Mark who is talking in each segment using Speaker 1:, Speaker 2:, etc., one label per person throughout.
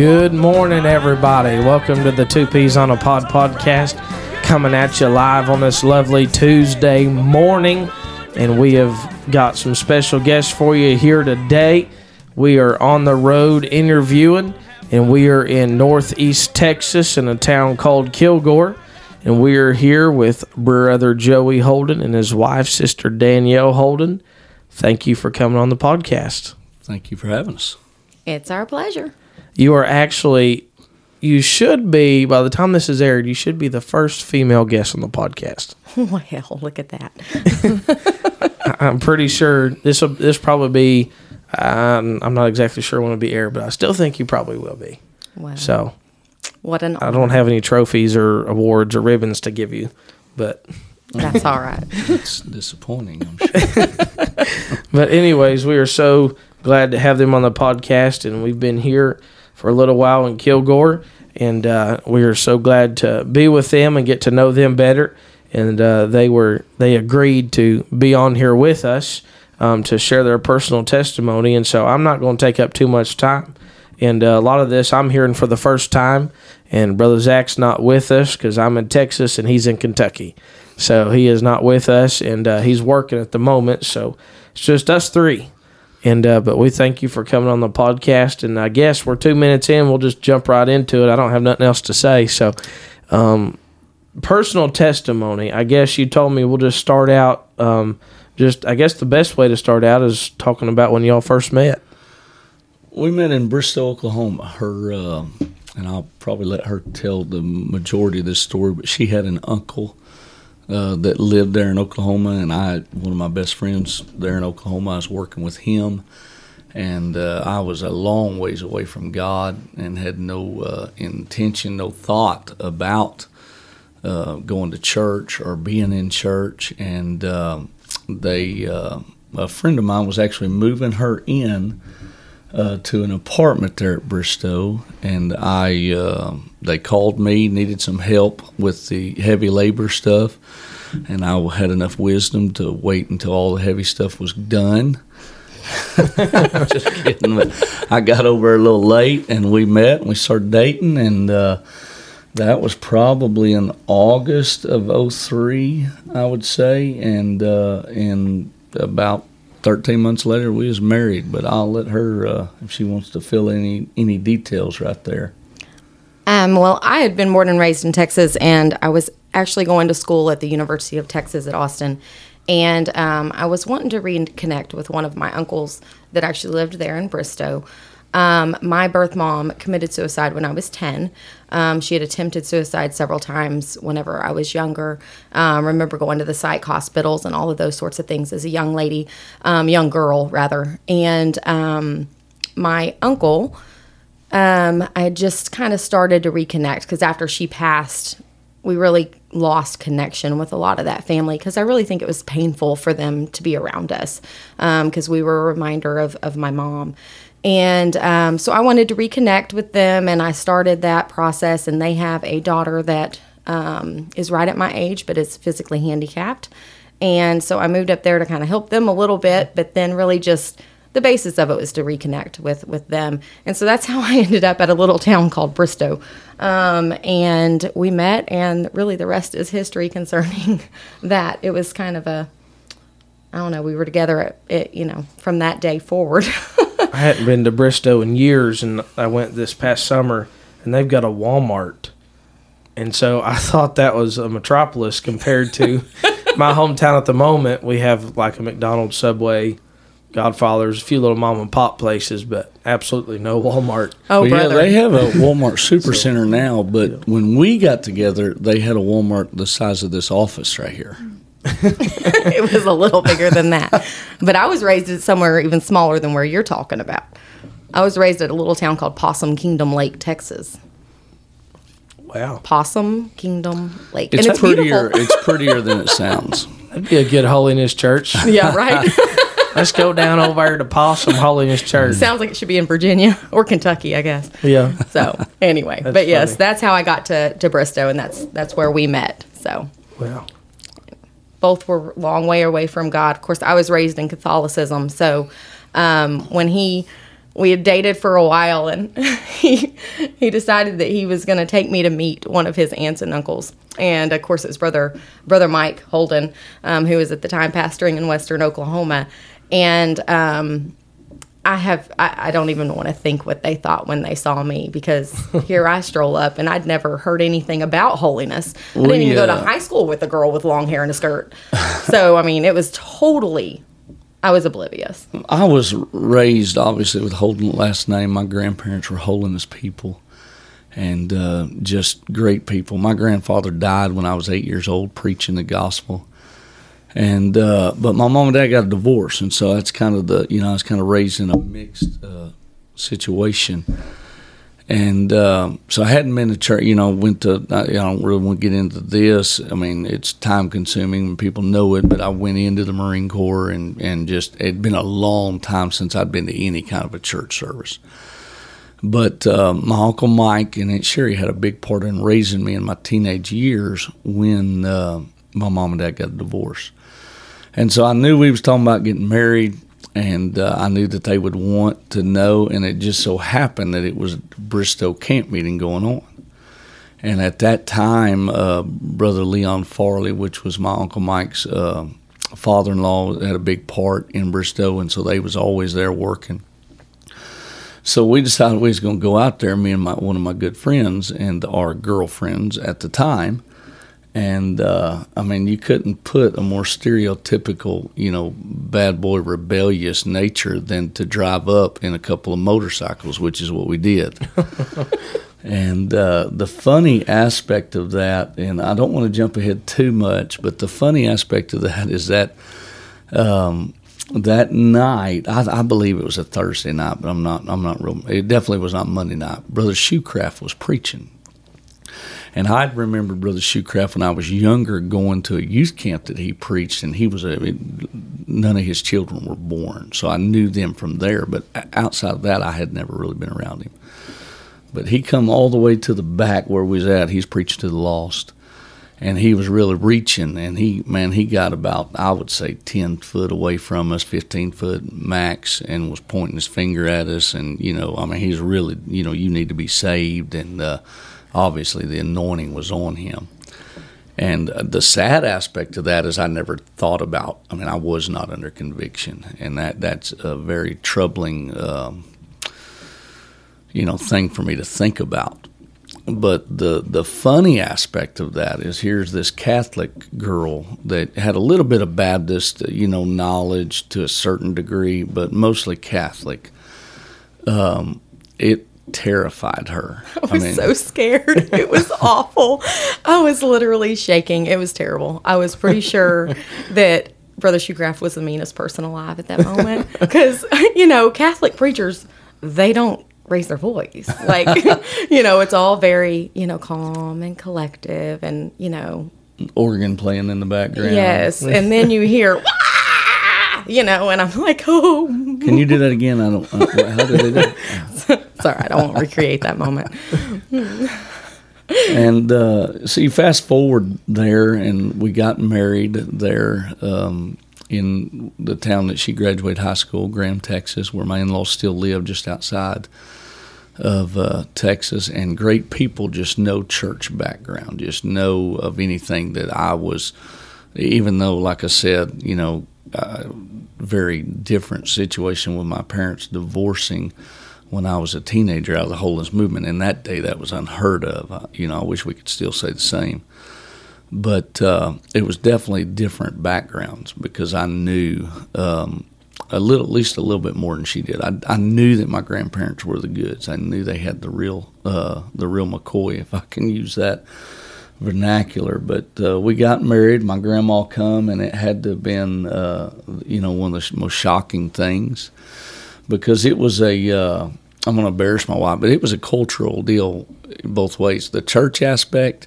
Speaker 1: Good morning, everybody. Welcome to the Two Peas on a Pod podcast, coming at you live on this lovely Tuesday morning. And we have got some special guests for you here today. We are on the road interviewing, and we are in Northeast Texas in a town called Kilgore. And we are here with brother Joey Holden and his wife, sister Danielle Holden. Thank you for coming on the podcast.
Speaker 2: Thank you for having us.
Speaker 3: It's our pleasure.
Speaker 1: You are actually, you should be, by the time this is aired, you should be the first female guest on the podcast.
Speaker 3: Well, look at that.
Speaker 1: I'm pretty sure this will this probably be. Um, I'm not exactly sure when it'll be aired, but I still think you probably will be.
Speaker 3: Wow.
Speaker 1: So
Speaker 3: what an
Speaker 1: I don't have any trophies or awards or ribbons to give you, but
Speaker 3: That's all right.
Speaker 2: It's disappointing, I'm sure.
Speaker 1: but anyways, we are so glad to have them on the podcast, and we've been here for a little while in Kilgore, and uh, we are so glad to be with them and get to know them better. And uh, they were they agreed to be on here with us um, to share their personal testimony, and so I'm not going to take up too much time. And uh, a lot of this I'm hearing for the first time, and Brother Zach's not with us because I'm in Texas and he's in Kentucky. So he is not with us, and uh, he's working at the moment. So it's just us three. And uh, but we thank you for coming on the podcast. And I guess we're two minutes in. We'll just jump right into it. I don't have nothing else to say. So, um, personal testimony. I guess you told me we'll just start out. Um, just I guess the best way to start out is talking about when y'all first met.
Speaker 2: we met in Bristow, Oklahoma. Her, uh, and I'll probably let her tell the majority of this story, but she had an uncle uh, that lived there in Oklahoma, and I, one of my best friends there in Oklahoma, I was working with him. And uh, I was a long ways away from God and had no uh, intention, no thought about uh, going to church or being in church. And um, they, uh, a friend of mine was actually moving her in uh, to an apartment there at Bristow, and I uh, they called me, needed some help with the heavy labor stuff, and I had enough wisdom to wait until all the heavy stuff was done. Just kidding, but I got over a little late, and we met, and we started dating, and uh, that was probably in August of 03, I would say, and uh, in about 13 months later we was married but i'll let her uh, if she wants to fill any any details right there
Speaker 3: Um, well, I had been born and raised in Texas, and I was actually going to school at the University of Texas at Austin. And um, I was wanting to reconnect with one of my uncles that actually lived there in Bristow. Um, my birth mom committed suicide when I was 10. Um, she had attempted suicide several times whenever I was younger. Um, remember going to the psych hospitals and all of those sorts of things as a young lady, um, young girl, rather. And um, my uncle, um, I just kind of started to reconnect because after she passed, we really lost connection with a lot of that family because I really think it was painful for them to be around us because we were a reminder of, of my mom. And um, so I wanted to reconnect with them, and I started that process. And they have a daughter that um, is right at my age, but is physically handicapped. And so I moved up there to kind of help them a little bit, but then really just the basis of it was to reconnect with with them. And so that's how I ended up at a little town called Bristow. Um, and we met, and really the rest is history concerning that. It was kind of a, I don't know, we were together at, you know, from that day forward.
Speaker 1: I hadn't been to Bristow in years, and I went this past summer, and they've got a Walmart, and so I thought that was a metropolis compared to my hometown at the moment. We have like a McDonald's, Subway, Godfather's, a few little mom and pop places, but absolutely no Walmart.
Speaker 3: oh,
Speaker 2: well, yeah they have a walmart supercenter now but when we got together they had a walmart the size of this office right here mm.
Speaker 3: it was a little bigger than that. But I was raised at somewhere even smaller than where you're talking about. I was raised at a little town called Possum Kingdom Lake, Texas.
Speaker 1: Wow,
Speaker 3: Possum Kingdom Lake.
Speaker 2: it's,
Speaker 3: and it's
Speaker 2: prettier
Speaker 3: beautiful.
Speaker 2: it's prettier than it sounds
Speaker 1: that'd be a good holiness church.
Speaker 3: yeah, right.
Speaker 1: Let's go down over there to Possum Holiness Church.
Speaker 3: Sounds like it should be in Virginia or Kentucky, I guess.
Speaker 1: Yeah.
Speaker 3: So anyway,
Speaker 1: That's
Speaker 3: but yes, that's how I got to, to Bristow, and that's that's where we met. So
Speaker 1: Wow.
Speaker 3: Both were long way away from God. Of course, I was raised in Catholicism, so um, when he we had dated for a while, and he he decided that he was going to take me to meet one of his aunts and uncles, and of course his brother brother Mike Holden, um, who was at the time pastoring in Western Oklahoma, and um, I have I, I, don't even want to think what they thought when they saw me because here I stroll up and I'd never heard anything about holiness. I didn't even go to high school with a girl with long hair and a skirt. so I mean, it was totally I was oblivious.
Speaker 2: I was raised obviously with Holden last name. My grandparents were holiness people and uh, just great people. My grandfather died when I was eight years old preaching the gospel. And uh, but my mom and dad got a divorce, and so that's kind of the you know I was kind of raised in a mixed uh, situation. And um, so I hadn't been to church, you know, went to, I, I don't really want to get into this. I mean, it's time consuming and people know it, but I went into the Marine Corps and, and just, it'd been a long time since I'd been to any kind of a church service. But uh, my Uncle Mike and Aunt Sherry had a big part in raising me in my teenage years when uh, my mom and dad got a divorce. And so I knew we was talking about getting married and uh, I knew that they would want to know. And it just so happened that it was Bristow camp meeting going on. And at that time, uh, Brother Leon Farley, which was my Uncle Mike's uh, father-in-law, had a big part in Bristow, and so they was always there working. So we decided we was going to go out there, me and my one of my good friends and our girlfriends at the time, and uh, I mean, you couldn't put a more stereotypical, you know, bad boy rebellious nature than to drive up in a couple of motorcycles, which is what we did. and uh, the funny aspect of that, and I don't want to jump ahead too much, but the funny aspect of that is that um, that night, I, I, believe it was a Thursday night, but I'm not. I'm not real. It definitely was not Monday night. Brother Shoecraft was preaching and I'd remember Brother Shoecraft when I was younger going to a youth camp that he preached, and he was a none of his children were born, so I knew them from there. But outside of that, I had never really been around him. But he come all the way to the back where we was at. He's preaching to the lost, and he was really reaching. And he man, he got about I would say ten foot away from us, fifteen foot max, and was pointing his finger at us. And you know, I mean, he's really you know, you need to be saved and. Uh, obviously the anointing was on him. And the sad aspect of that is I never thought about. I mean, I was not under conviction, and that that's a very troubling, um, you know, thing for me to think about. But the the funny aspect of that is here's this Catholic girl that had a little bit of Baptist, you know, knowledge to a certain degree, but mostly Catholic. Um, it terrified her.
Speaker 3: I was I mean, so scared. It was awful. I was literally shaking. It was terrible. I was pretty sure that Brother Shoecraft was the meanest person alive at that moment because you know Catholic preachers they don't raise their voice like you know it's all very you know calm and collective and you know
Speaker 2: organ playing in the background.
Speaker 3: Yes, and then you hear. you know, and I'm like, oh.
Speaker 2: Can you do that again? I don't. Uh, how did they do?
Speaker 3: Sorry, I won't recreate that moment.
Speaker 2: and uh, so you fast forward there, and we got married there um, in the town that she graduated high school, Graham, Texas, where my in-laws still live, just outside of uh, Texas, and great people, just no church background, just know of anything that I was. Even though, like I said, you know, uh, very different situation with my parents divorcing when I was a teenager out of the holiness movement. And that day, that was unheard of. You know, I wish we could still say the same. But uh, it was definitely different backgrounds because I knew um, a little, at least a little bit more than she did. I, I knew that my grandparents were the goods. I knew they had the real, uh, the real McCoy, if I can use that vernacular. But uh, we got married. My grandma come, and it had to have been, uh, you know, one of the most shocking things because it was a. Uh, I'm going to embarrass my wife, but it was a cultural deal both ways. The church aspect,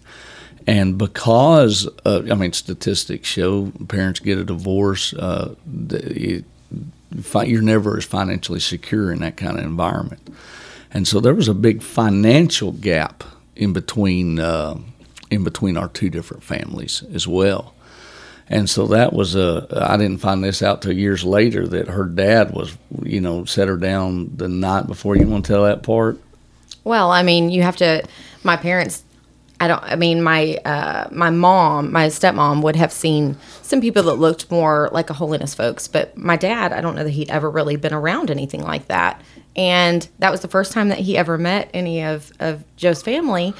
Speaker 2: and because uh, I mean, statistics show parents get a divorce, uh, you're never as financially secure in that kind of environment, and so there was a big financial gap in between uh, in between our two different families as well. And so that was a. I didn't find this out till years later that her dad was, you know, set her down the night before. You want to tell that part?
Speaker 3: Well, I mean, you have to. My parents, I don't. I mean, my uh, my mom, my stepmom, would have seen some people that looked more like a holiness folks, but my dad, I don't know that he'd ever really been around anything like that. And that was the first time that he ever met any of of Joe's family.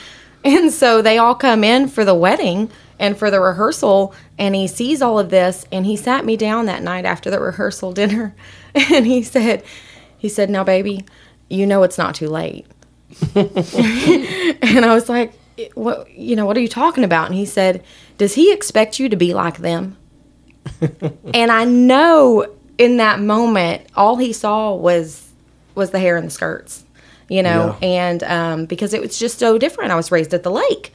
Speaker 3: And so they all come in for the wedding and for the rehearsal, and he sees all of this, and he sat me down that night after the rehearsal dinner, and he said, he said, "Now, baby, you know it's not too late." and I was like, "What? You know, what are you talking about?" And he said, "Does he expect you to be like them?" and I know in that moment, all he saw was was the hair and the skirts, you know,
Speaker 1: Yeah.
Speaker 3: and um, because it was just so different. I was raised at the lake.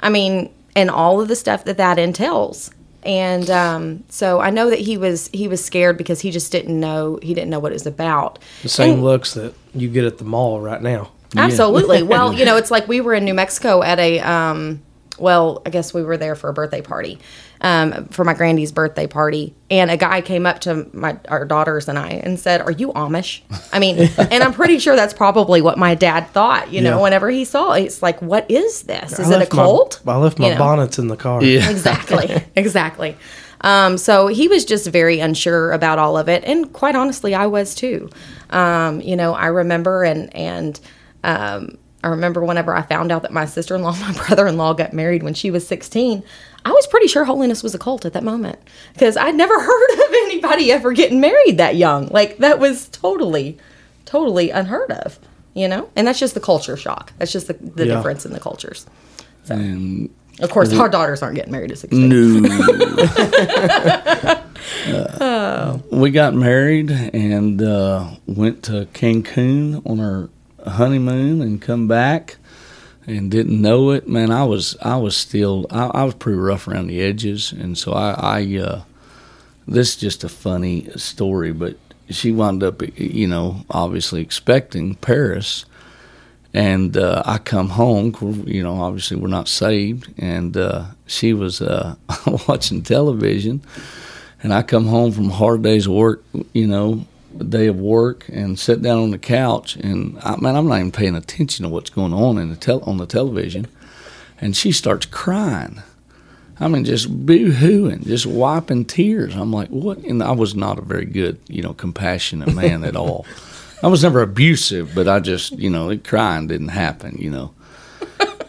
Speaker 3: I mean, and all of the stuff that that entails. And um, so I know that he was he was scared because he just didn't know he didn't know what it was about.
Speaker 1: The same
Speaker 3: And-
Speaker 1: looks that you get at the mall right now.
Speaker 3: Absolutely. Well, you know, it's like we were in New Mexico at a, um, well, I guess we were there for a birthday party, um, for my grandy's birthday party, and a guy came up to my our daughters and I and said, "Are you Amish?" I mean, and I'm pretty sure that's probably what my dad thought. You know,
Speaker 1: Yeah.
Speaker 3: whenever he saw it, it's like, "What is this? Is
Speaker 1: I
Speaker 3: it a
Speaker 1: left my-
Speaker 3: cult?"
Speaker 1: I left my
Speaker 3: You know?
Speaker 1: bonnets in the car.
Speaker 2: Yeah.
Speaker 3: exactly exactly um, so he was just very unsure about all of it and quite honestly i was too um, you know i remember and and um, i remember whenever i found out that my sister-in-law my brother-in-law got married when she was 16 i was pretty sure holiness was a cult at that moment. Because i'd never heard of anybody ever getting married that young. Like that was totally totally unheard of you know? And that's just the culture shock. That's just the, the
Speaker 1: Yeah.
Speaker 3: difference in the cultures.
Speaker 2: And
Speaker 3: of course our daughters aren't getting married at 16
Speaker 2: No. Uh, we got married and uh, went to Cancun on our honeymoon and come back and didn't know it. Man, I was I was still I, I was pretty rough around the edges, and so I, I uh, this is just a funny story, but she wound up, you know, obviously expecting Paris. And uh, I come home, you know, obviously we're not saved, and uh, she was uh, watching television, and I come home from hard day's work, you know, a day of work, and sit down on the couch, and I, man, I'm not even paying attention to what's going on in the tel- on the television, and she starts crying. I mean, just boo-hooing, just wiping tears. I'm like, what? And I was not a very good, you know, compassionate man at all. I was never abusive, but I just, you know, crying didn't happen, you know.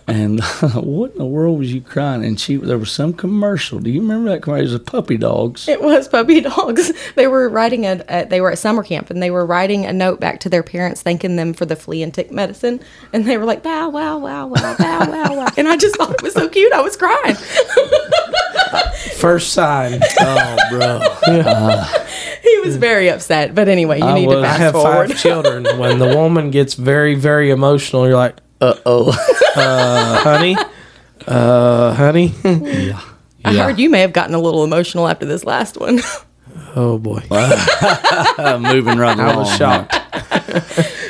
Speaker 2: And what in the world was you crying? And she, there was some commercial. Do you remember that commercial? It was puppy dogs.
Speaker 3: It was puppy dogs. They were writing a, a. They were at summer camp and they were writing a note back to their parents, thanking them for the flea and tick medicine. And they were like, "Bow wow wow wow bow wow wow." And I just thought it was so cute. I was crying.
Speaker 1: First sign.
Speaker 2: Oh, bro.
Speaker 3: he was very upset. But anyway, you
Speaker 2: I
Speaker 3: need to
Speaker 2: was-
Speaker 1: I
Speaker 3: fast
Speaker 1: have
Speaker 3: forward.
Speaker 1: five children. When the woman gets very, very emotional, you're like,
Speaker 2: Uh oh.
Speaker 1: Uh, honey, uh, honey.
Speaker 3: I heard you may have gotten a little emotional after this last one.
Speaker 1: oh boy.
Speaker 2: Moving right along.
Speaker 1: I was shocked.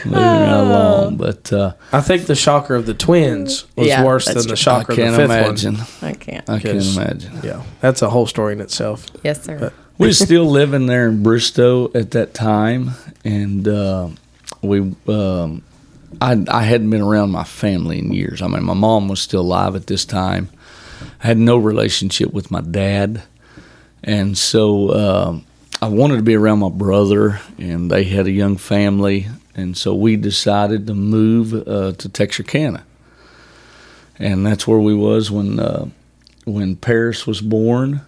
Speaker 2: Moving right along. But uh,
Speaker 1: I think the shocker of the twins was
Speaker 3: Yeah,
Speaker 1: worse
Speaker 3: that's
Speaker 1: than the
Speaker 3: true.
Speaker 2: I
Speaker 1: shocker of the
Speaker 2: can't
Speaker 1: fifth
Speaker 2: imagine.
Speaker 3: I can't.
Speaker 2: I can't
Speaker 1: Because-
Speaker 2: imagine.
Speaker 1: one. Yeah, that's a whole story in itself.
Speaker 3: Yes, sir.
Speaker 2: we were still living there in Bristow at that time, and uh, we um, I I hadn't been around my family in years. I mean, my mom was still alive at this time. I had no relationship with my dad, and so um I wanted to be around my brother, and they had a young family, and so we decided to move uh, to Texarkana, and that's where we was when uh, when Paris was born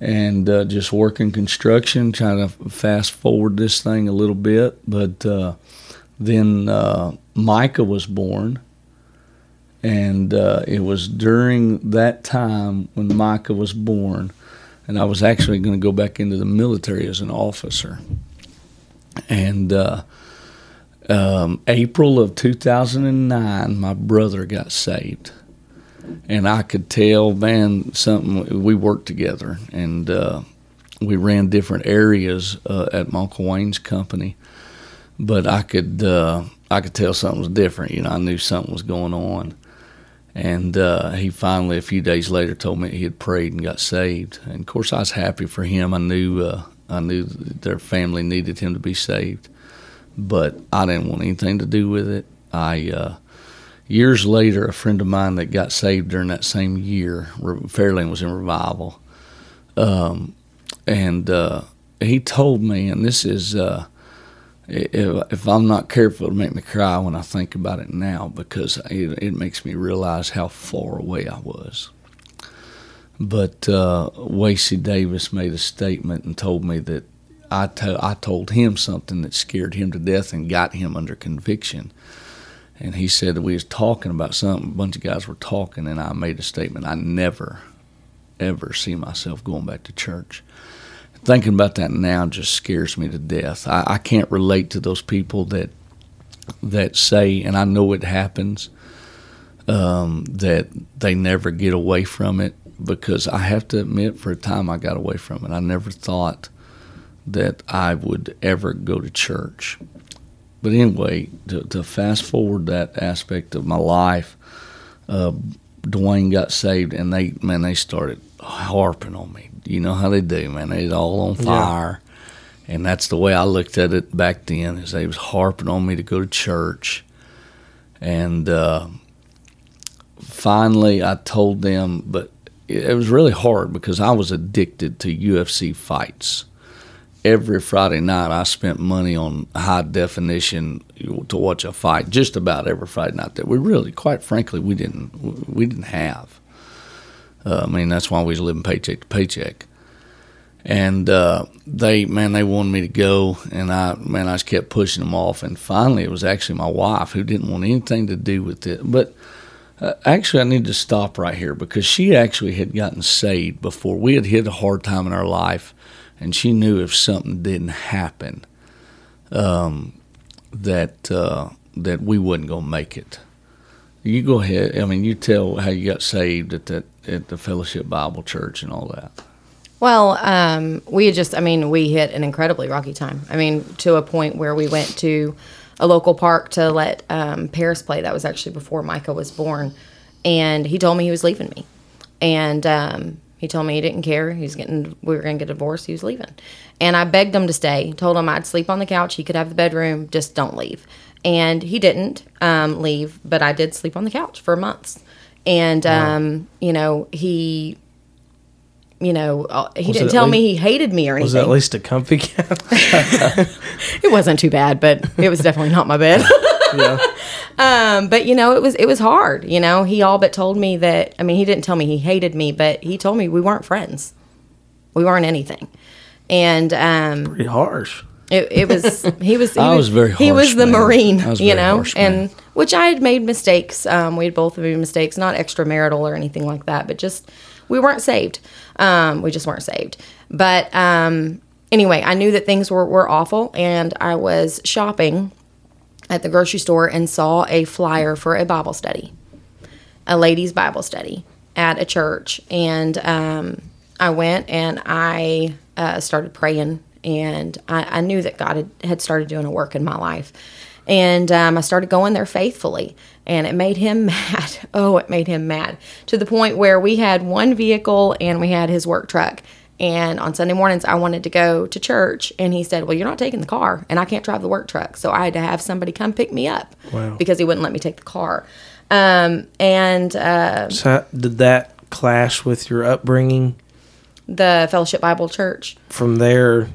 Speaker 2: and uh, just working construction, trying to fast forward this thing a little bit. But uh, then uh, Micah was born, and uh, it was during that time when Micah was born, and I was actually going to go back into the military as an officer. And uh, um, April of 2009, my brother got saved and I could tell, man, something. We worked together, and uh, we ran different areas uh, at my Uncle Wayne's company. But I could, uh, I could tell something was different. You know, I knew something was going on, And uh, he finally, a few days later, told me he had prayed and got saved. And of course, I was happy for him. I knew uh, I knew their family needed him to be saved, but I didn't want anything to do with it. I uh, years later, a friend of mine that got saved during that same year, Fairland was in revival, um, and uh, he told me, and this is uh, if, if, I'm not careful, it'll make me cry when I think about it now because it, it makes me realize how far away I was. But uh, Wacy Davis made a statement and told me that I, to, I told him something that scared him to death and got him under conviction. And he said that we was talking about something. A bunch of guys were talking, and I made a statement. I never, ever see myself going back to church thinking about that now just scares me to death. I, I can't relate to those people that that say, and I know it happens, um, that they never get away from it because I have to admit, for a time I got away from it. I never thought that I would ever go to church. But anyway, to, to fast forward that aspect of my life, uh, Dwayne got saved, and they man, they started harping on me you know how they do, man. They's all on fire. Yeah. And that's the way I looked at it back then, is they was harping on me to go to church. And uh, finally I told them, but it was really hard because I was addicted to UFC fights. Every Friday night, I spent money on high definition to watch a fight. Just about every Friday night that we really, quite frankly, we didn't we didn't have. Uh, I mean, that's why we was living paycheck to paycheck. And uh, they, man, they wanted me to go, and I, man, I just kept pushing them off. And finally, it was actually my wife who didn't want anything to do with it. But uh, actually, I need to stop right here because she actually had gotten saved before. We had hit a hard time in our life, and she knew if something didn't happen, um, that uh, that we wasn't gonna make it. You go ahead. I mean, you tell how you got saved at that at the Fellowship Bible Church and all that?
Speaker 3: Well, um, we just, I mean, we hit an incredibly rocky time. I mean, to a point where we went to a local park to let um, Paris play. That was actually before Micah was born. And he told me he was leaving me. And um, he told me he didn't care. He was getting, we were going to get divorced. divorce. He was leaving. And I begged him to stay. Told him I'd sleep on the couch. He could have the bedroom. Just don't leave. And he didn't um, leave, but I did sleep on the couch for months and um, you know he you know uh, he was didn't tell least, me he hated me or anything.
Speaker 1: Was it at least a comfy couch?
Speaker 3: it wasn't too bad, but it was definitely not my bed. yeah. Um, but you know, it was it was hard. You know, he all but told me that. I mean, he didn't tell me he hated me, but he told me we weren't friends. We weren't anything, and um,
Speaker 1: pretty harsh.
Speaker 3: It, it was he was he
Speaker 2: I was, was very
Speaker 3: he was the
Speaker 2: man.
Speaker 3: marine,
Speaker 2: was
Speaker 3: you know,
Speaker 2: harsh,
Speaker 3: and which I had made mistakes. Um, we had both made mistakes, not extramarital or anything like that, but just we weren't saved. Um, we just weren't saved. But um, anyway, I knew that things were were awful, and I was shopping at the grocery store and saw a flyer for a Bible study, a ladies' Bible study at a church, and um, I went and I uh, started praying and I, I knew that God had, had, started doing a work in my life. And um, I started going there faithfully, and it made him mad. Oh, it made him mad to the point where we had one vehicle and we had his work truck. And on Sunday mornings, I wanted to go to church, and he said, "Well, you're not taking the car, and I can't drive the work truck, so I had to have somebody come pick me up wow. because he wouldn't let me take the car." Um, and uh,
Speaker 1: so did that clash with your upbringing?
Speaker 3: The Fellowship Bible Church.
Speaker 1: From there,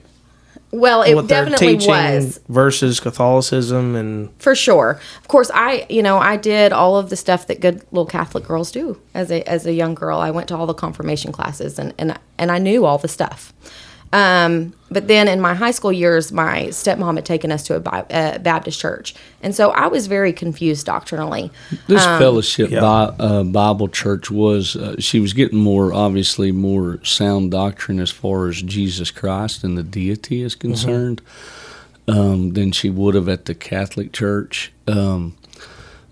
Speaker 3: well, it definitely was
Speaker 1: versus Catholicism and
Speaker 3: for sure. Of course, I you know I did all of the stuff that good little Catholic girls do as a as a young girl. I went to all the confirmation classes and and and I knew all the stuff. Um, but then in my high school years, my stepmom had taken us to a, Bi- Baptist church, and so I was very confused doctrinally.
Speaker 2: This um, fellowship yeah. Bi- uh, Bible church was uh, she was getting more obviously more sound doctrine as far as Jesus Christ and the deity is mm-hmm. concerned mm-hmm. um, than she would have at the Catholic Church. Um,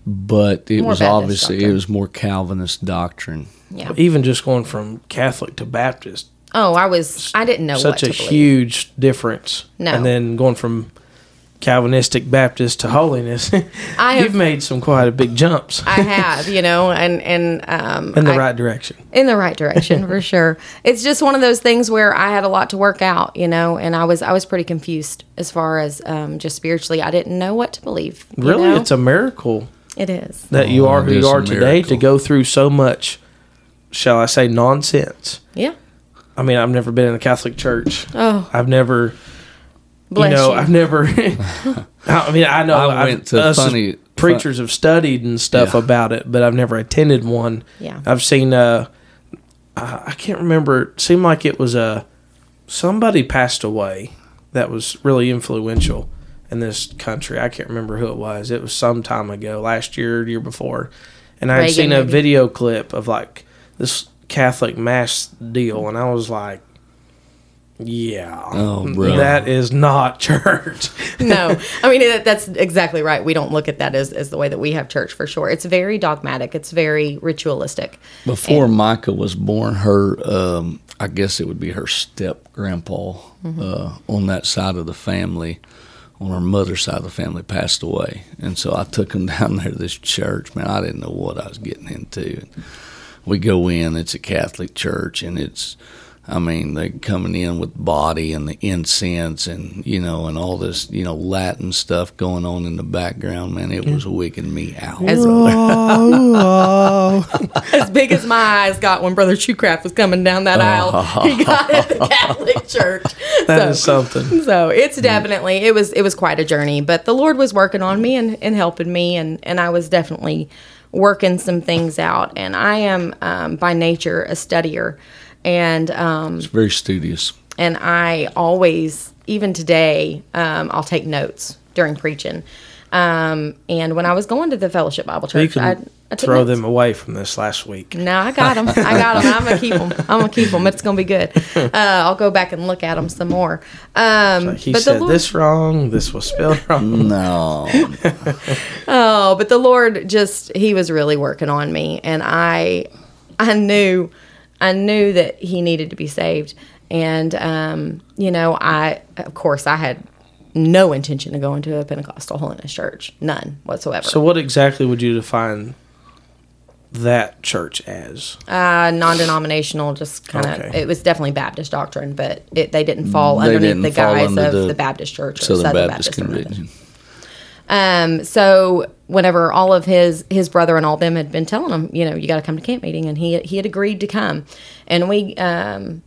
Speaker 2: but it more was Baptist obviously doctrine. it was more Calvinist doctrine.
Speaker 1: Yeah. Even just going from Catholic to Baptist
Speaker 3: Oh, I was. I didn't know
Speaker 1: such a huge difference.
Speaker 3: No,
Speaker 1: and then going from Calvinistic Baptist to holiness,
Speaker 3: I have-
Speaker 1: you've made some quite a big jumps
Speaker 3: I have, you know, and and um,
Speaker 1: in the
Speaker 3: I-
Speaker 1: right direction.
Speaker 3: in the right direction for sure. It's just one of those things where I had a lot to work out, you know, and I was I was pretty confused as far as um, just spiritually. I didn't know what to believe.
Speaker 1: Really,
Speaker 3: know?
Speaker 1: it's a miracle
Speaker 3: it is.
Speaker 1: that you
Speaker 2: Oh,
Speaker 1: are who you are today to go through so much, shall I say, nonsense.
Speaker 3: Yeah.
Speaker 1: I mean, I've never been in a Catholic church.
Speaker 3: Oh,
Speaker 1: I've never,
Speaker 3: bless
Speaker 1: you
Speaker 3: you.
Speaker 1: know, I've never. I mean, I know
Speaker 2: I
Speaker 1: I've-
Speaker 2: went to
Speaker 1: us
Speaker 2: funny-
Speaker 1: preachers have studied and stuff
Speaker 2: Yeah.
Speaker 1: about it, but I've never attended one.
Speaker 3: Yeah.
Speaker 1: I've seen. Uh, I I can't remember. It seemed like it was a somebody passed away that was really influential in this country. I can't remember who it was. It was some time ago, last year, year before, and I had seen a
Speaker 3: maybe.
Speaker 1: video clip of like this Catholic mass deal, and I was like. Yeah,
Speaker 2: Oh, bro.
Speaker 1: that is not church.
Speaker 3: no, I mean that's exactly right. We don't look at that as, as the way that we have church for sure. It's very dogmatic. It's very ritualistic.
Speaker 2: Before Micah was born, her um, I guess it would be her step grandpa
Speaker 3: Mm-hmm.
Speaker 2: uh, on that side of the family, on her mother's side of the family, passed away, and so I took him down there to this church. Man, I didn't know what I was getting into. We go in; it's a Catholic church, and it's. I mean, they're coming in with body and the incense and you know and all this you know Latin stuff going on in the background. Man, it was mm. wigging me out.
Speaker 3: As, as big as my eyes got when Brother Shoecraft was coming down that aisle, he got at the Catholic church.
Speaker 1: that is
Speaker 3: so,
Speaker 1: something.
Speaker 3: so it's definitely it was it was quite a journey, but the Lord was working on me and, and helping me, and and I was definitely working some things out. And I am um, by nature a studier, and um,
Speaker 2: It's very studious.
Speaker 3: and I always, even today, um, I'll take notes during preaching. Um, and when I was going to the Fellowship Bible Church, I,
Speaker 1: can
Speaker 3: I took
Speaker 1: throw
Speaker 3: notes.
Speaker 1: them away from this last week.
Speaker 3: No, I got them. I got them. I'm gonna keep them. I'm gonna keep them. It's gonna be good. Uh, I'll go back and look at them some more. Um,
Speaker 1: He
Speaker 3: but
Speaker 1: said
Speaker 3: Lord,
Speaker 1: this wrong. This was spelled wrong.
Speaker 2: No,
Speaker 3: oh, but the Lord just He was really working on me, and I, I knew, I knew that He needed to be saved, and um, you know, I of course I had no intention to go into a Pentecostal holiness church, none whatsoever.
Speaker 1: So, what exactly would you define that church as?
Speaker 3: uh, non-denominational, just kind of.
Speaker 1: Okay.
Speaker 3: It was definitely Baptist doctrine, but it, they didn't fall
Speaker 2: They
Speaker 3: underneath
Speaker 2: didn't
Speaker 3: the
Speaker 2: fall
Speaker 3: guise
Speaker 2: under
Speaker 3: of
Speaker 2: the
Speaker 3: the, Baptist Church or
Speaker 2: Southern,
Speaker 3: Southern,
Speaker 2: Baptist,
Speaker 3: Convention.
Speaker 2: Convention.
Speaker 3: Um, so whenever all of his his brother and all them had been telling him, you know, you got to come to camp meeting, and he he had agreed to come, and we um,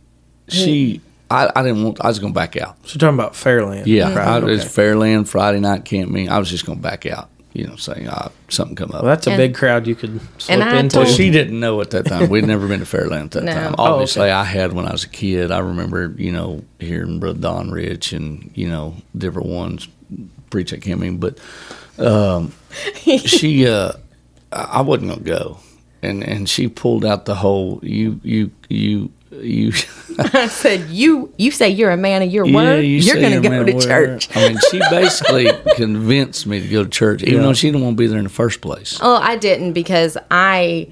Speaker 2: She, I, I didn't want. I was going to back out.
Speaker 1: So, you're talking about Fairland.
Speaker 2: Yeah,
Speaker 1: right?
Speaker 2: I, it's
Speaker 1: okay.
Speaker 2: Fairland Friday night camp meeting. I was just going to back out. You know, saying uh, something come up.
Speaker 1: Well, that's a
Speaker 3: And-
Speaker 1: big crowd you could slip
Speaker 3: I
Speaker 1: into.
Speaker 3: told-
Speaker 2: Well, she didn't know at that time. We'd never been to Fairland at that
Speaker 3: No.
Speaker 2: time.
Speaker 3: Oh,
Speaker 2: Obviously,
Speaker 1: okay.
Speaker 2: I had when I was a kid. I remember, you know, hearing Brother Don Rich and you know different ones preach at camp meeting. But um, she, uh, I I wasn't gonna go, and and she pulled out the whole you you you you.
Speaker 3: I said, "You you say you're a man of your
Speaker 2: Yeah,
Speaker 3: word.
Speaker 2: you
Speaker 3: You are going to
Speaker 2: you're
Speaker 3: go to church."
Speaker 2: word. I mean, she basically convinced me to go to church, even
Speaker 1: Yeah.
Speaker 2: though she didn't want to be there in the first place.
Speaker 3: oh I didn't because I,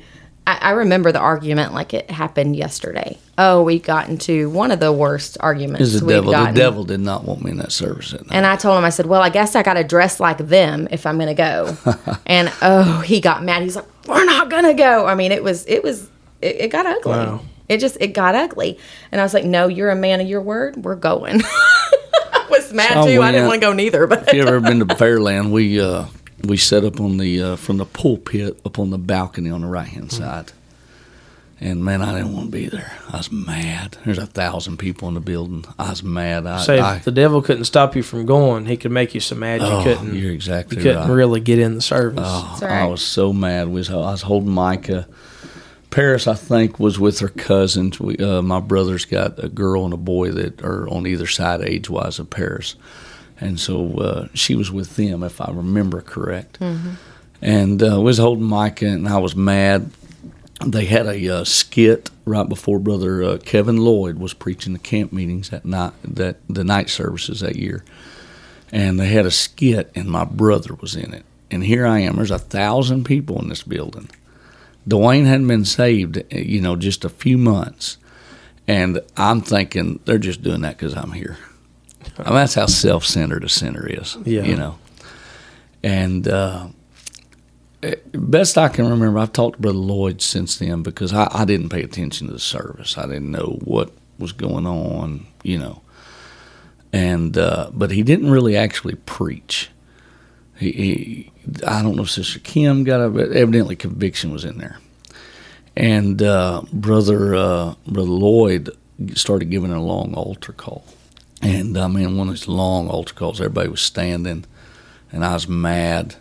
Speaker 3: I I remember the argument like it happened yesterday. Oh, we got into one of the worst arguments
Speaker 2: Is the
Speaker 3: we've
Speaker 2: devil?
Speaker 3: gotten.
Speaker 2: The devil did not want me in that service that.
Speaker 3: And I told him, I said, "Well, I guess I got to dress like them if I'm going to go." and oh, he got mad. He's like, "We're not going to go." I mean, it was it was it, it got ugly.
Speaker 1: Wow.
Speaker 3: It just it got ugly. And I was like, "No, you're a man of your word. We're going." I was mad
Speaker 2: So I
Speaker 3: too. I didn't want to go neither, but
Speaker 2: if you ever been to Fairland, we uh, we set up on the uh, from the pulpit up on the balcony on the right hand side. And man, I didn't want to be there. I was mad. There's a thousand people in the building. I was mad. I,
Speaker 1: Say,
Speaker 2: I
Speaker 1: if the devil couldn't stop you from going, he could make you so mad you
Speaker 2: oh,
Speaker 1: couldn't.
Speaker 2: You're exactly
Speaker 1: you couldn't
Speaker 2: right.
Speaker 1: really get in the service.
Speaker 2: Oh,
Speaker 3: That's
Speaker 2: I was so mad. Was I was holding Micah. Paris, I think, was with her cousins. We, uh, my brother's got a girl and a boy that are on either side age wise of Paris, and so uh, she was with them, if I remember correct. And uh, was holding Micah, and I was mad. They had a uh, skit right before Brother uh, Kevin Lloyd was preaching the camp meetings that night, that the night services that year and they had a skit, and my brother was in it. And here I am. There's a thousand people in this building. Dwayne hadn't been saved, eh, you know, just a few months, and I'm thinking they're just doing that because I'm here. I mean, that's how self-centered a sinner is.
Speaker 1: Yeah.
Speaker 2: You know. And uh, eh, best I can remember, I've talked to Brother Lloyd since then because I, I didn't pay attention to the service. I didn't know what was going on. You know. And uh, but he didn't really actually preach. He, he I don't know if Sister Kim got but evidently conviction was in there. And uh, brother uh, brother Lloyd started giving a long altar call, and I mean one of these long altar calls. Everybody was standing, and I was mad.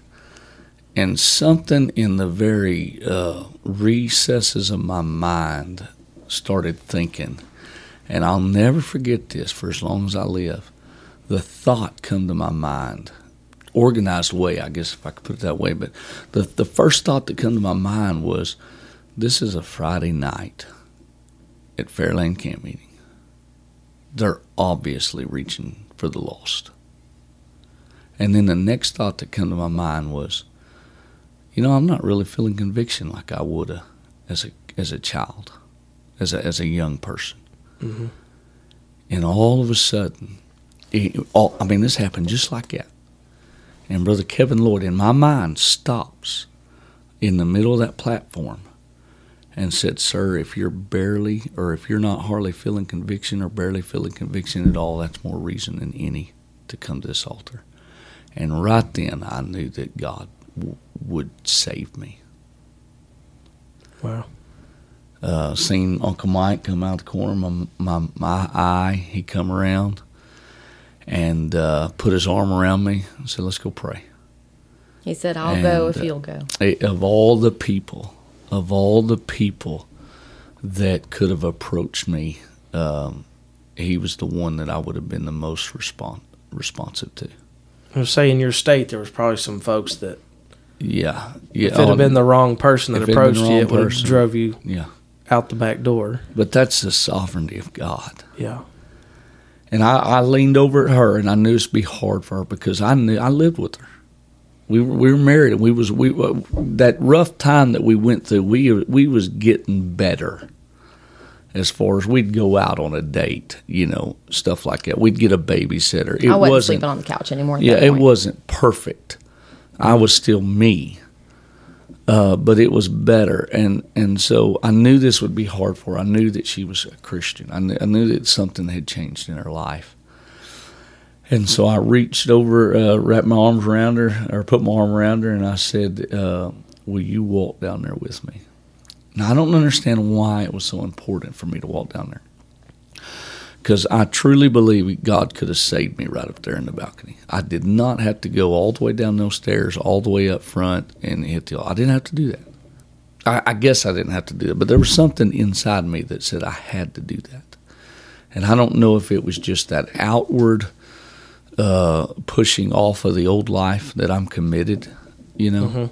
Speaker 2: And something in the very uh, recesses of my mind started thinking, and I'll never forget this for as long as I live. The thought come to my mind organized way, I guess if I could put it that way. But the the first thought that came to my mind was, this is a Friday night at Fairland Camp Meeting. They're obviously reaching for the lost. And then the next thought that came to my mind was, you know, I'm not really feeling conviction like I would have as a as a child, as a as a young person.
Speaker 1: Mhm.
Speaker 2: And all of a sudden, it, all, I mean, this happened just like that. And Brother Kevin Lloyd, in my mind, stops in the middle of that platform and said, Sir, if you're barely, or if you're not hardly feeling conviction or barely feeling conviction at all, that's more reason than any to come to this altar. And right then, I knew that God w- would save me.
Speaker 1: Wow.
Speaker 2: Uh, seen Uncle Mike come out the corner of my, my, my eye. He come around and uh, put his arm around me and said, Let's go pray.
Speaker 3: He said, "I'll go if
Speaker 2: uh,
Speaker 3: you'll go."
Speaker 2: Eh, of all the people, of all the people that could have approached me, um, he was the one that I would have been the most respon responsive to.
Speaker 1: I was saying in your state there was probably some folks that
Speaker 2: Yeah, yeah.
Speaker 1: if it had been the wrong person that
Speaker 2: if it'd been
Speaker 1: approached you,
Speaker 2: wrong
Speaker 1: it would have drove you
Speaker 2: yeah,
Speaker 1: out the back door.
Speaker 2: but that's the sovereignty of God.
Speaker 1: Yeah.
Speaker 2: And I, I leaned over at her, and I knew it'd be hard for her because I knew I lived with her. We were, we were married, and we was we uh, that rough time that we went through. We we was getting better. As far as we'd go out on a date, you know, stuff like that. We'd get a babysitter. It
Speaker 3: I wasn't,
Speaker 2: wasn't
Speaker 3: sleeping on the couch anymore.
Speaker 2: Yeah, it wasn't perfect. I was still me, uh, but it was better, and and so I knew this would be hard for her. I knew that she was a Christian. I knew, I knew that something had changed in her life, and so I reached over, uh, wrapped my arms around her, or put my arm around her, and I said, uh, "Will you walk down there with me?" Now I don't understand why it was so important for me to walk down there because I truly believe God could have saved me right up there in the balcony. I did not have to go all the way down those stairs, all the way up front, and hit the. I didn't have to do that. I, I guess I didn't have to do it, but there was something inside me that said I had to do that, and I don't know if it was just that outward uh, pushing off of the old life that I'm committed, you know.
Speaker 1: Mhm.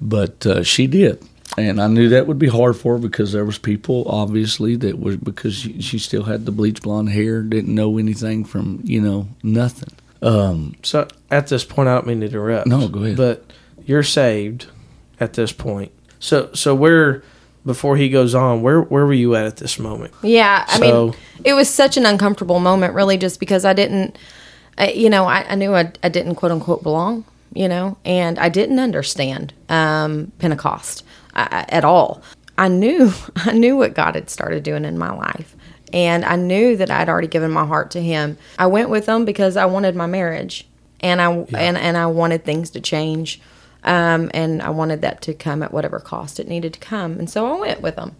Speaker 2: But uh, she did and I knew that would be hard for her because there was people obviously that was because she, she still had the bleach blonde hair, didn't know anything from you know nothing. Um,
Speaker 1: So at this point, I don't mean to interrupt.
Speaker 2: No, go ahead.
Speaker 1: But you're saved at this point. So so where before he goes on, where where were you at at this moment?
Speaker 3: Yeah, I
Speaker 1: So-
Speaker 3: mean, it was such an uncomfortable moment, really, just because I didn't, I, you know, I, I knew I, I didn't quote unquote belong, you know, and I didn't understand um, Pentecost uh, at all. I knew, I knew what God had started doing in my life, and I knew that I'd already given my heart to Him. I went with Him because I wanted my marriage, and I and and I wanted things to change. Um, and I wanted that to come at whatever cost it needed to come, and so I went with them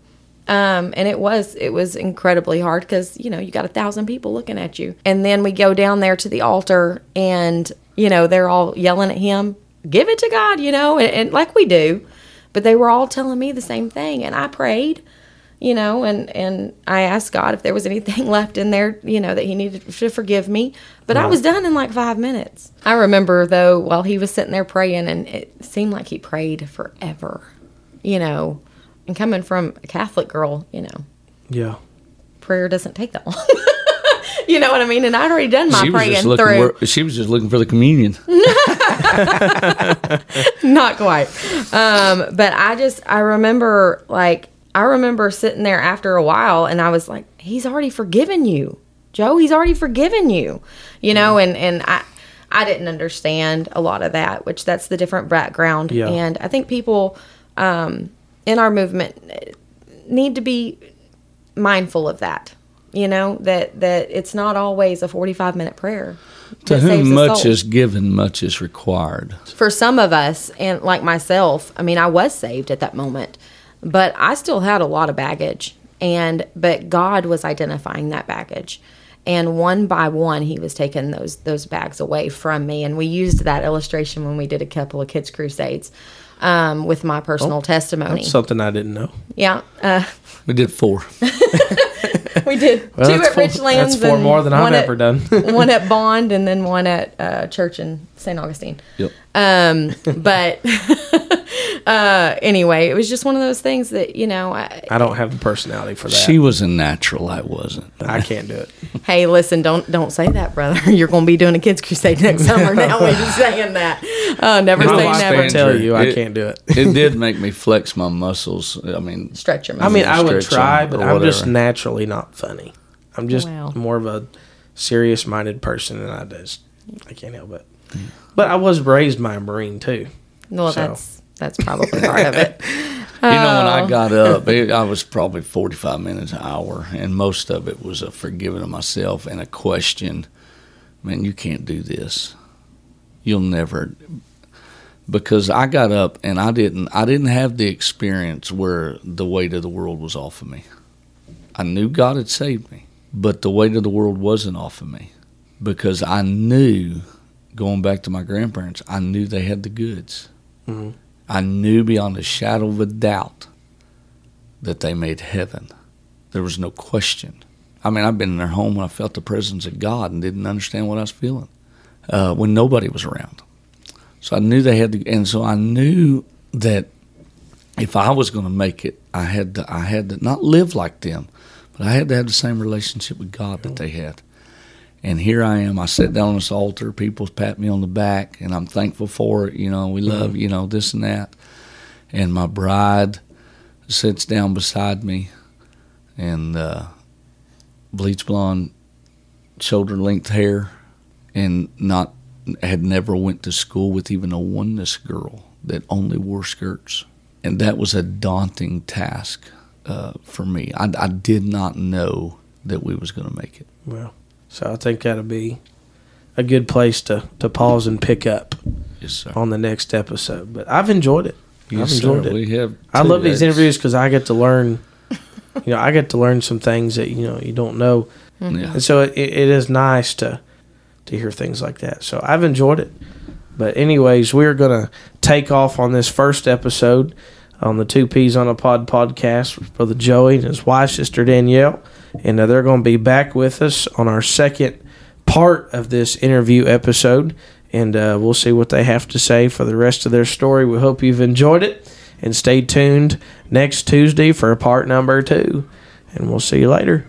Speaker 3: um, and it was it was incredibly hard because you know you got a thousand people looking at you and then we go down there to the altar and you know they're all yelling at him give it to god you know and, and like we do but they were all telling me the same thing and i prayed you know and and i asked god if there was anything left in there you know that he needed to forgive me but i was done in like five minutes i remember though while he was sitting there praying and it seemed like he prayed forever you know and coming from a catholic girl you know
Speaker 1: Yeah.
Speaker 3: prayer doesn't take that long. you know what I mean? And I'd already done my
Speaker 2: she
Speaker 3: praying through.
Speaker 2: she was just looking for the communion.
Speaker 3: Not quite. Um, but I just, I remember, like, I remember sitting there after a while and I was like, He's already forgiven you. Joe, he's already forgiven you. You know, and and I I didn't understand a lot of that, which that's the different background.
Speaker 1: Yeah.
Speaker 3: And I think people um, in our movement need to be mindful of that. You know that that it's not always a forty-five minute prayer.
Speaker 2: To
Speaker 3: that
Speaker 2: whom much
Speaker 3: soul.
Speaker 2: is given, much is required.
Speaker 3: for some of us, and like myself, I mean, I was saved at that moment, but I still had a lot of baggage, and but God was identifying that baggage, and one by one, He was taking those those bags away from me, and we used that illustration when we did a couple of kids crusades. Um, with my personal testimony,
Speaker 1: Something I didn't know.
Speaker 3: yeah, uh,
Speaker 2: We did four.
Speaker 3: we did
Speaker 1: Well,
Speaker 3: two at
Speaker 1: four-
Speaker 3: Richlands.
Speaker 1: that's four
Speaker 3: and
Speaker 1: more than I've
Speaker 3: at-
Speaker 1: ever done.
Speaker 3: one at Bond, and then one at uh, church in St. Augustine.
Speaker 2: Yep.
Speaker 3: Um, but uh, anyway, it was just one of those things that you know. I,
Speaker 1: I don't have the personality for that.
Speaker 2: She was a natural. I wasn't.
Speaker 1: I can't do it.
Speaker 3: hey, listen, don't don't say that, brother. You're going to be doing a kids crusade next summer. Now we're just saying that. Uh, never
Speaker 2: My
Speaker 3: say
Speaker 2: wife
Speaker 3: never.
Speaker 1: I tell you, I
Speaker 2: It-
Speaker 1: can't do it.
Speaker 2: it did make me flex my muscles. I mean,
Speaker 3: Stretch your muscles.
Speaker 1: I mean, I would try, but
Speaker 2: or
Speaker 1: I'm just naturally not funny. I'm just
Speaker 3: Wow.
Speaker 1: more of a serious minded person, and I just I can't help it. But I was raised by a Marine too.
Speaker 3: well,
Speaker 1: so.
Speaker 3: that's that's probably part of it.
Speaker 2: You know, when
Speaker 3: Oh.
Speaker 2: I got up, it, I was probably 45 minutes, an hour, and most of it was a forgiving of myself and a question. Man, you can't do this. You'll never. Because I got up and I didn't. I didn't have the experience where the weight of the world was off of me. I knew God had saved me, but the weight of the world wasn't off of me because I knew, going back to my grandparents, I knew they had the goods.
Speaker 1: Mhm.
Speaker 2: I knew beyond a shadow of a doubt that they made heaven. There was no question. I mean, I've been in their home when I felt the presence of God and didn't understand what I was feeling uh, when nobody was around. So I knew they had, the, and so I knew that if I was going to make it, I had to, I had to not live like them, but I had to have the same relationship with God that they had. And here I am. I sat down on this altar. People pat me on the back, and I'm thankful for it. You know, we love, you know, this and that. And my bride sits down beside me, and uh, bleach blonde, shoulder length hair, and not had never went to school with even a oneness girl that only wore skirts, and that was a daunting task uh, for me. I, I did not know that we was going to make it.
Speaker 1: Well, so I think that'll be a good place to, to pause and pick up
Speaker 2: Yes,
Speaker 1: on the next episode. But I've enjoyed it.
Speaker 2: Yes,
Speaker 1: I've enjoyed
Speaker 2: sir.
Speaker 1: it.
Speaker 2: We have.
Speaker 1: I love these interviews because I get to learn. You know, I get to learn some things that you know you don't know,
Speaker 2: Yeah.
Speaker 1: and so it, it is nice to to hear things like that. So I've enjoyed it. But anyways, we're gonna take off on this first episode on the Two Peas on a Pod podcast with Brother Joey and his wife, Sister Danielle, and uh, they're going to be back with us on our second part of this interview episode, and uh, we'll see what they have to say for the rest of their story. We hope you've enjoyed it, and stay tuned next Tuesday for part number two, and we'll see you later.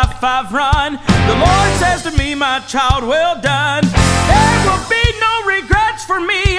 Speaker 4: life I've run. The Lord says to me, My child, well done. There will be no regrets for me.